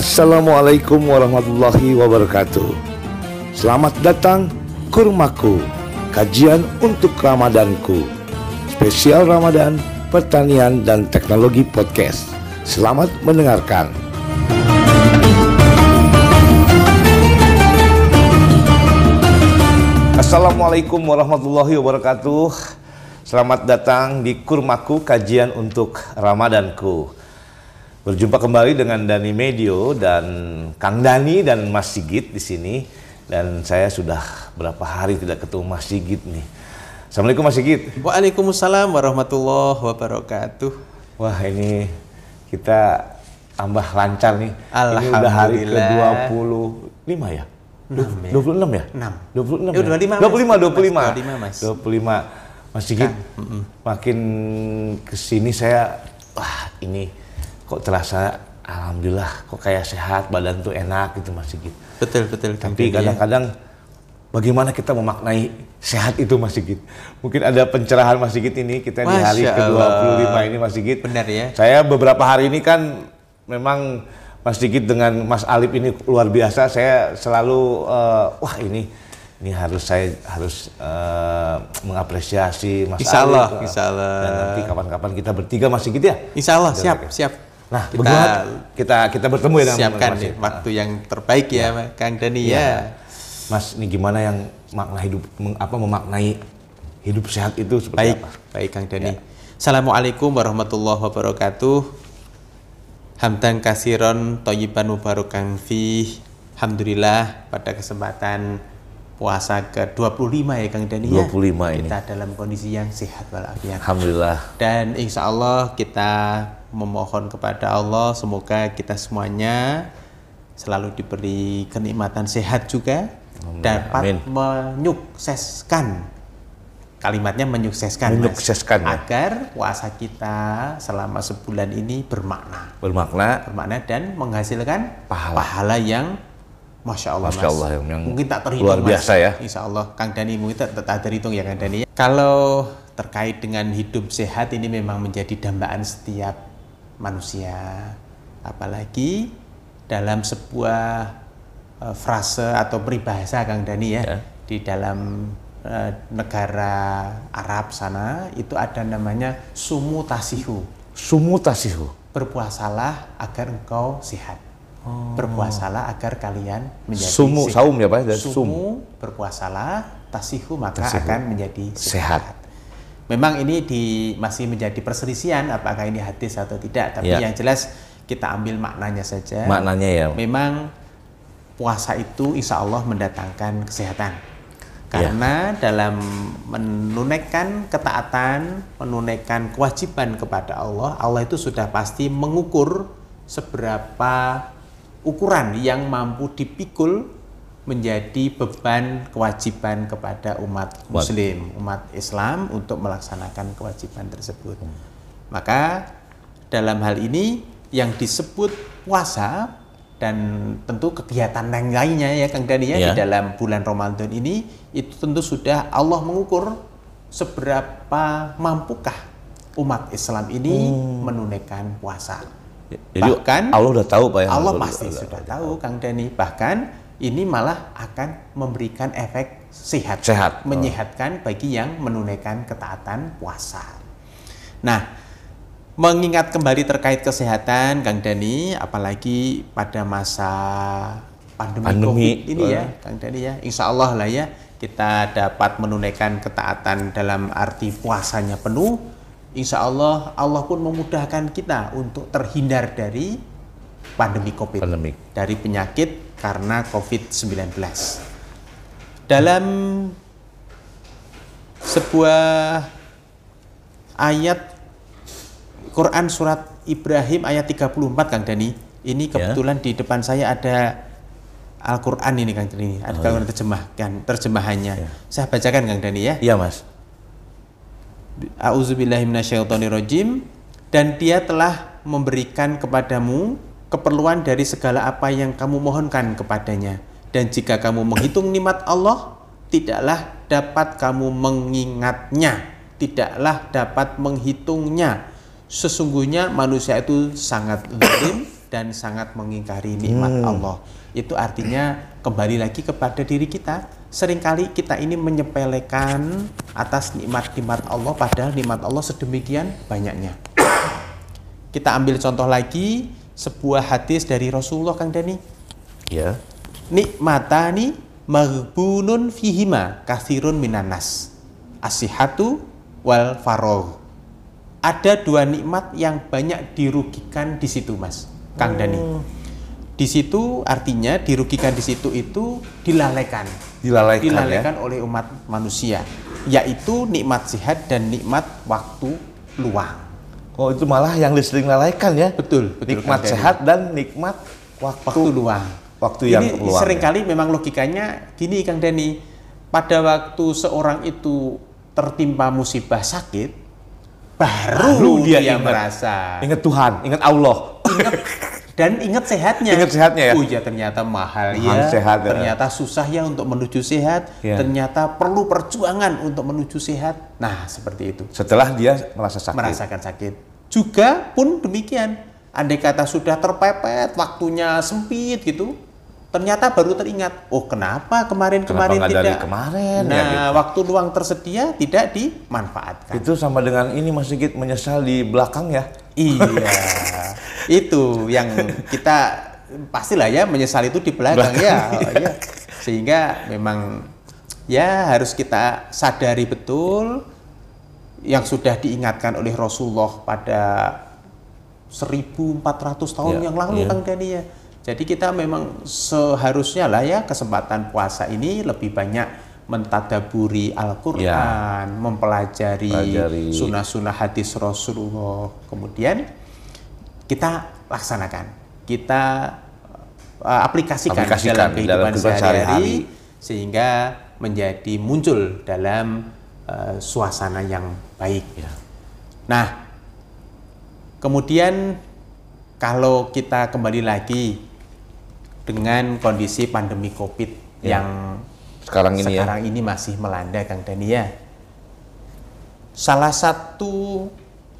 Assalamualaikum warahmatullahi wabarakatuh. Selamat datang Kurmaku, kajian untuk Ramadanku. Spesial Ramadan, pertanian dan teknologi podcast. Selamat mendengarkan. Assalamualaikum warahmatullahi wabarakatuh. Selamat datang di Kurmaku, kajian untuk Ramadanku. Berjumpa kembali dengan Dani Medio dan Kang Dani dan Mas Sigit di sini dan saya sudah berapa hari tidak ketemu Mas Sigit nih. Assalamualaikum Mas Sigit. Waalaikumsalam warahmatullahi wabarakatuh. Wah ini kita tambah lancar nih. Ini udah hari ke-25 ya? 6 ya? 26 ya? 6. 26 Eh, 25, 25, 25. 25, Mas. 25. Mas Sigit, makin ke sini saya, wah ini kok terasa alhamdulillah kok kayak sehat badan tuh enak gitu Mas Sigit. Betul betul. Tapi ya. kadang-kadang bagaimana kita memaknai sehat itu Mas Sigit? Mungkin ada pencerahan Mas Sigit ini kita di hari Masya ke-25 Allah. ini Mas Sigit. Benar ya. Saya beberapa hari ini kan memang Mas Sigit dengan Mas Alip ini luar biasa. Saya selalu eh, wah ini ini harus saya harus eh, mengapresiasi Mas Insya Allah, Alip. insya Allah. Dan nanti kapan-kapan kita bertiga Mas Sigit ya. Insya Allah siap siap. Nah, kita bagaimana kita kita bertemu ya dengan siapkan Mas Sigit? waktu yang terbaik ya, Kang Dani Iya. ya. Mas, ini gimana yang makna hidup apa memaknai hidup sehat itu seperti Baik, apa? baik Kang Dani. Assalamualaikum warahmatullahi wabarakatuh. Hamdan kasiron toyiban mubarakan fi. Alhamdulillah pada kesempatan puasa ke-25 ya Kang Dani ya. 25 ini. Kita dalam kondisi yang sehat walafiat. Alhamdulillah. Dan insya Allah kita memohon kepada Allah semoga kita semuanya selalu diberi kenikmatan sehat juga Amin. dapat Amin. menyukseskan kalimatnya menyukseskan Mas. Menyukseskan, ya. agar puasa kita selama sebulan ini bermakna Bermakna bermakna dan menghasilkan Pahala. yang Masya Allah, Masya Mas. Allah, yang- yang mungkin tak terhitung luar Mas. biasa ya. Insya Allah Kang Dani mungkin tak, tak terhitung ya Kang Dani kalau terkait dengan hidup sehat ini memang menjadi dambaan setiap manusia apalagi dalam sebuah eh, frase atau peribahasa Kang Dani ya, Ya. di dalam eh, negara Arab sana itu ada namanya sumu tasihu sumutasihu. berpuasalah agar engkau sehat. Berpuasalah agar kalian menjadi Sumu, sehat. saum ya Pak? Dari Sumu, sum. berpuasalah, tasihu maka Tasihu. akan menjadi Sehat. sehat. Memang ini di, masih menjadi perselisihan apakah ini hadis atau tidak, tapi Ya. yang jelas kita ambil maknanya saja. Maknanya ya. Memang puasa itu insya Allah mendatangkan kesehatan. Ya. Karena dalam menunaikan ketaatan, menunaikan kewajiban kepada Allah, Allah itu sudah pasti mengukur seberapa ukuran yang mampu dipikul menjadi beban kewajiban kepada umat muslim, umat Islam untuk melaksanakan kewajiban tersebut. Hmm. Maka dalam hal ini yang disebut puasa dan tentu kegiatan yang lainnya ya Kang Dani ya Ya. di dalam bulan Ramadan ini itu tentu sudah Allah mengukur seberapa mampukah umat Islam ini menunaikan puasa. Jadi Bahkan Allah udah tahu Pak ya. Allah pasti sudah tahu Kang Dani. Bahkan ini malah akan memberikan efek sehat, Sehat. menyehatkan bagi yang menunaikan ketaatan puasa. Nah, mengingat kembali terkait kesehatan Kang Dani, apalagi pada masa pandemi, Pandemi. Covid ini ya. Kang Dani ya, Insya Allah lah ya kita dapat menunaikan ketaatan dalam arti puasanya penuh. Insya Allah Allah pun memudahkan kita untuk terhindar dari pandemi Covid, Pandemik. dari penyakit karena COVID-19. Dalam sebuah ayat Quran surat Ibrahim ayat 34 Kang Dani. Ini Ya. kebetulan di depan saya ada Al-Quran ini Kang Dani. Ada kalau terjemahkan terjemahannya. Oh, Ya. Saya bacakan Kang Dani ya. Iya Mas. A'udzubillahiminasyaitonirrojim dan dia telah memberikan kepadamu keperluan dari segala apa yang kamu mohonkan kepadanya dan jika kamu menghitung nikmat Allah tidaklah dapat kamu mengingatnya tidaklah dapat menghitungnya sesungguhnya manusia itu sangat zalim dan sangat mengingkari nikmat Allah. Itu artinya kembali lagi kepada diri kita. Seringkali kita ini menyepelekan atas nikmat-nikmat Allah padahal nikmat Allah sedemikian banyaknya. Kita ambil contoh lagi sebuah hadis dari Rasulullah Kang Dani. Ya. Nikmatani maghbunun fihima kathirun minanas. Asihatu wal farogh. Ada dua nikmat yang banyak dirugikan di situ, Mas. Kang Dani. Di situ artinya dirugikan di situ itu dilalaikan. Dilalaikan, Dilalaikan oleh umat manusia, yaitu nikmat sehat dan nikmat waktu luang. Oh itu malah yang sering lalaikan ya. Betul, betul, Nikmat Dani. sehat dan nikmat waktu. waktu luang. waktu yang Ini luang, ya. sering kali memang logikanya gini Kang Dani, pada waktu seorang itu tertimpa musibah sakit, baru, Baru dia dia, ingat. merasa Ingat Tuhan, ingat Allah. ingat dan ingat sehatnya. Ingat sehatnya ya? Oh ya ternyata mahal, Mahal ya. sehat, ya. ternyata susah ya untuk menuju sehat. Ya. Ternyata perlu perjuangan untuk menuju sehat. Nah seperti itu. Setelah dia merasa sakit. Merasakan sakit. Juga pun demikian. Andai kata sudah terpepet, waktunya sempit gitu. Ternyata baru teringat, oh kenapa kemarin-kemarin Kenapa tidak? dari kemarin ya, Nah, gitu. waktu luang tersedia tidak dimanfaatkan. Itu sama dengan ini Mas Sigit menyesal di belakang ya. Iya, itu yang kita pastilah ya menyesal itu di belakang, ya. Oh, iya. Sehingga memang ya harus kita sadari betul yang sudah diingatkan oleh Rasulullah pada 1400 tahun Ya, yang lalu iya. Kang Dani ya. Jadi kita memang seharusnya lah ya kesempatan puasa ini lebih banyak mentadaburi Al-Quran, mempelajari Pelajari. sunnah-sunnah hadis Rasulullah. Kemudian kita laksanakan, kita uh, aplikasikan, Aplikasikan dalam dalam kehidupan kehidupan sehari-hari. sehingga menjadi muncul dalam uh, suasana yang baik. Ya. Nah, kemudian kalau kita kembali lagi dengan kondisi pandemi COVID Ya. yang Sekarang ini ya. sekarang ini masih melanda Kang Dania. Salah satu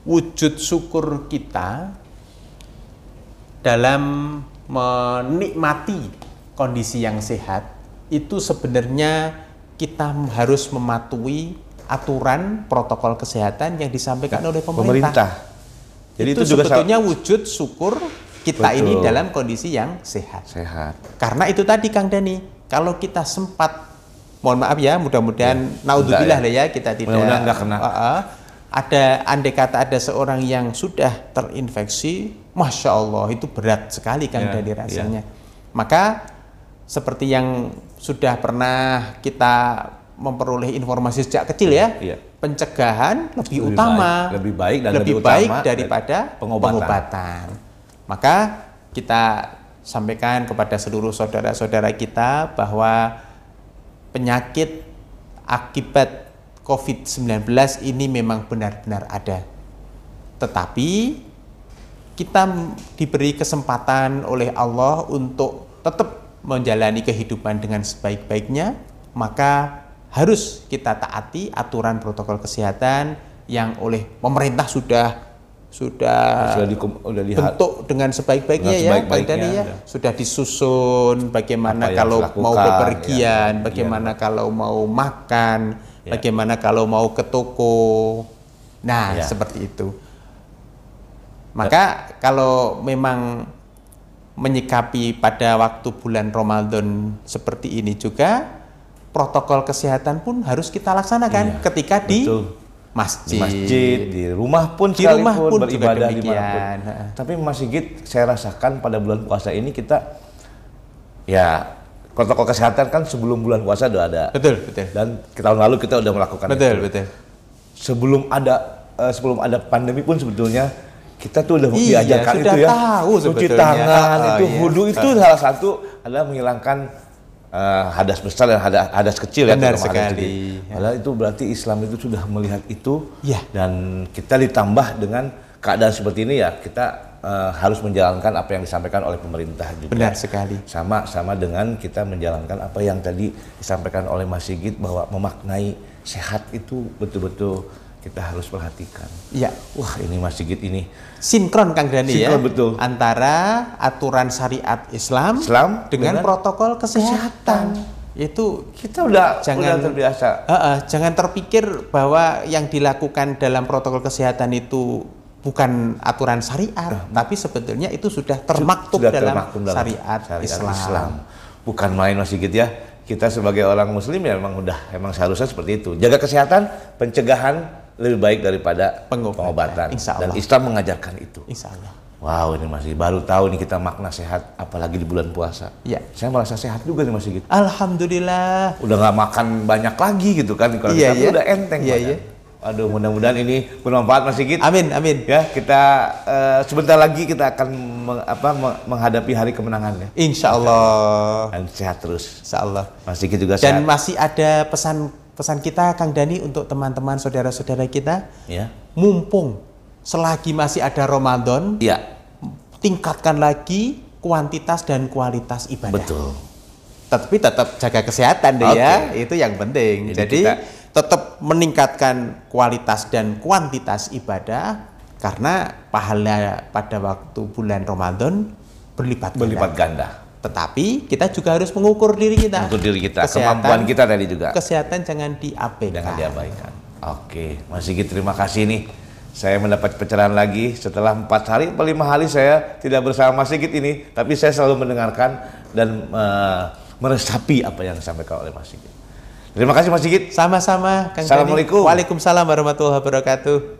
wujud syukur kita dalam menikmati kondisi yang sehat itu sebenarnya kita harus mematuhi aturan protokol kesehatan yang disampaikan oleh pemerintah. Pemerintah. Jadi itu, itu, juga sal- sebetulnya wujud syukur kita ini Betul. dalam kondisi yang sehat. sehat. Karena itu tadi Kang Dani, kalau kita sempat, mohon maaf ya, mudah-mudahan naudzubillah Enggak lah ya kita tidak. Mudah-mudahan enggak kena. Uh, uh, ada andai kata ada seorang yang sudah terinfeksi, masya Allah itu berat sekali Kang Ya, Dani rasanya. Maka seperti yang sudah pernah kita memperoleh informasi sejak kecil ya, Iya. pencegahan lebih, Lebih utama, baik, lebih baik dan lebih lebih baik utama daripada pengobatan. pengobatan. Maka kita sampaikan kepada seluruh saudara-saudara kita bahwa penyakit akibat COVID-19 ini memang benar-benar ada. Tetapi kita diberi kesempatan oleh Allah untuk tetap menjalani kehidupan dengan sebaik-baiknya, maka harus kita taati aturan protokol kesehatan yang oleh pemerintah sudah sudah Sudah, di, udah lihat bentuk dengan sebaik-baiknya ya, Dani ya. ya. Sudah disusun bagaimana kalau mau bepergian, ya. bagaimana kalau mau makan, Ya. bagaimana kalau mau ke toko. Nah, Ya. seperti itu. Maka kalau memang menyikapi pada waktu bulan Ramadan seperti ini juga protokol kesehatan pun harus kita laksanakan Iya, ketika di betul. di masjid. masjid, di rumah pun Di rumah pun juga beribadah demikian. di mana pun. Heeh. Tapi Mas Sigit, saya rasakan pada bulan puasa ini kita ya protokol kesehatan kan sebelum bulan puasa udah ada. Betul, betul. Dan tahun lalu kita udah melakukan Betul, itu. betul. Sebelum ada eh, sebelum ada pandemi pun sebetulnya kita tuh udah Iya, diajarkan sudah itu ya. tahu Cuci sebetulnya. tangan Ah, itu iya. wudhu itu salah satu adalah menghilangkan eh, hadas besar dan hadas, hadas kecil ya. Benar hadas sekali. kecil. Padahal itu berarti Islam itu sudah melihat itu Iya. dan kita ditambah dengan keadaan seperti ini ya kita eh, harus menjalankan apa yang disampaikan oleh pemerintah juga. Benar sekali. Sama sama dengan kita menjalankan apa yang tadi disampaikan oleh Mas Sigit bahwa memaknai sehat itu betul-betul kita harus perhatikan. Ya, Wah, ini Mas Sigit ini sinkron Kang Dani ya. Sinkron, betul. Antara aturan syariat Islam, Islam dengan, dengan protokol kesehatan. Itu kita udah Jangan- udah terbiasa. Eh, eh, jangan terpikir bahwa yang dilakukan dalam protokol kesehatan itu bukan aturan syariat, tapi sebetulnya itu sudah termaktub Sudah dalam, termaktub dalam syariat, Islam. Bukan main Mas Sigit ya. Kita sebagai orang muslim ya memang udah emang seharusnya seperti itu. Jaga kesehatan, pencegahan lebih baik daripada Pengobatan. pengobatan. Insya Dan Allah. Islam mengajarkan itu. Insya Allah. Wow, ini masih baru tahu nih kita makna sehat apalagi di bulan puasa. Ya. Saya merasa sehat juga nih Mas Sigit. Alhamdulillah. Udah nggak makan banyak lagi gitu kan kalau Iya, kita iya. udah enteng Iya, badan. iya. Aduh, mudah-mudahan ini bermanfaat Mas Sigit. Amin, amin. Ya, kita eh, sebentar lagi kita akan meng- apa, meng- menghadapi hari kemenangan ya. Insya Allah. Dan sehat terus. Insya Allah. Mas Sigit juga Dan sehat. masih ada pesan pesan kita Kang Dani untuk teman-teman saudara-saudara kita, Ya. mumpung selagi masih ada Ramadan, Iya, tingkatkan lagi kuantitas dan kualitas ibadah. betul. Tapi tetap jaga kesehatan deh Oke. ya, itu yang penting. Jadi Jadi, kita- tetap meningkatkan kualitas dan kuantitas ibadah karena pahala pada waktu bulan Ramadan berlipat ganda. Berlipat ganda. Tetapi kita juga harus mengukur diri kita. Untuk diri kita, Kesehatan- kemampuan kita tadi juga. Kesehatan jangan diabaikan. Jangan diabaikan. Oke, Mas Sigit terima kasih nih. Saya mendapat pencerahan lagi setelah empat hari atau lima hari saya tidak bersama Mas Sigit ini, tapi saya selalu mendengarkan dan eh, meresapi apa yang disampaikan oleh Mas Sigit. Terima kasih Mas Sigit. Sama-sama, Kang. Assalamualaikum. Waalaikumsalam warahmatullahi wabarakatuh.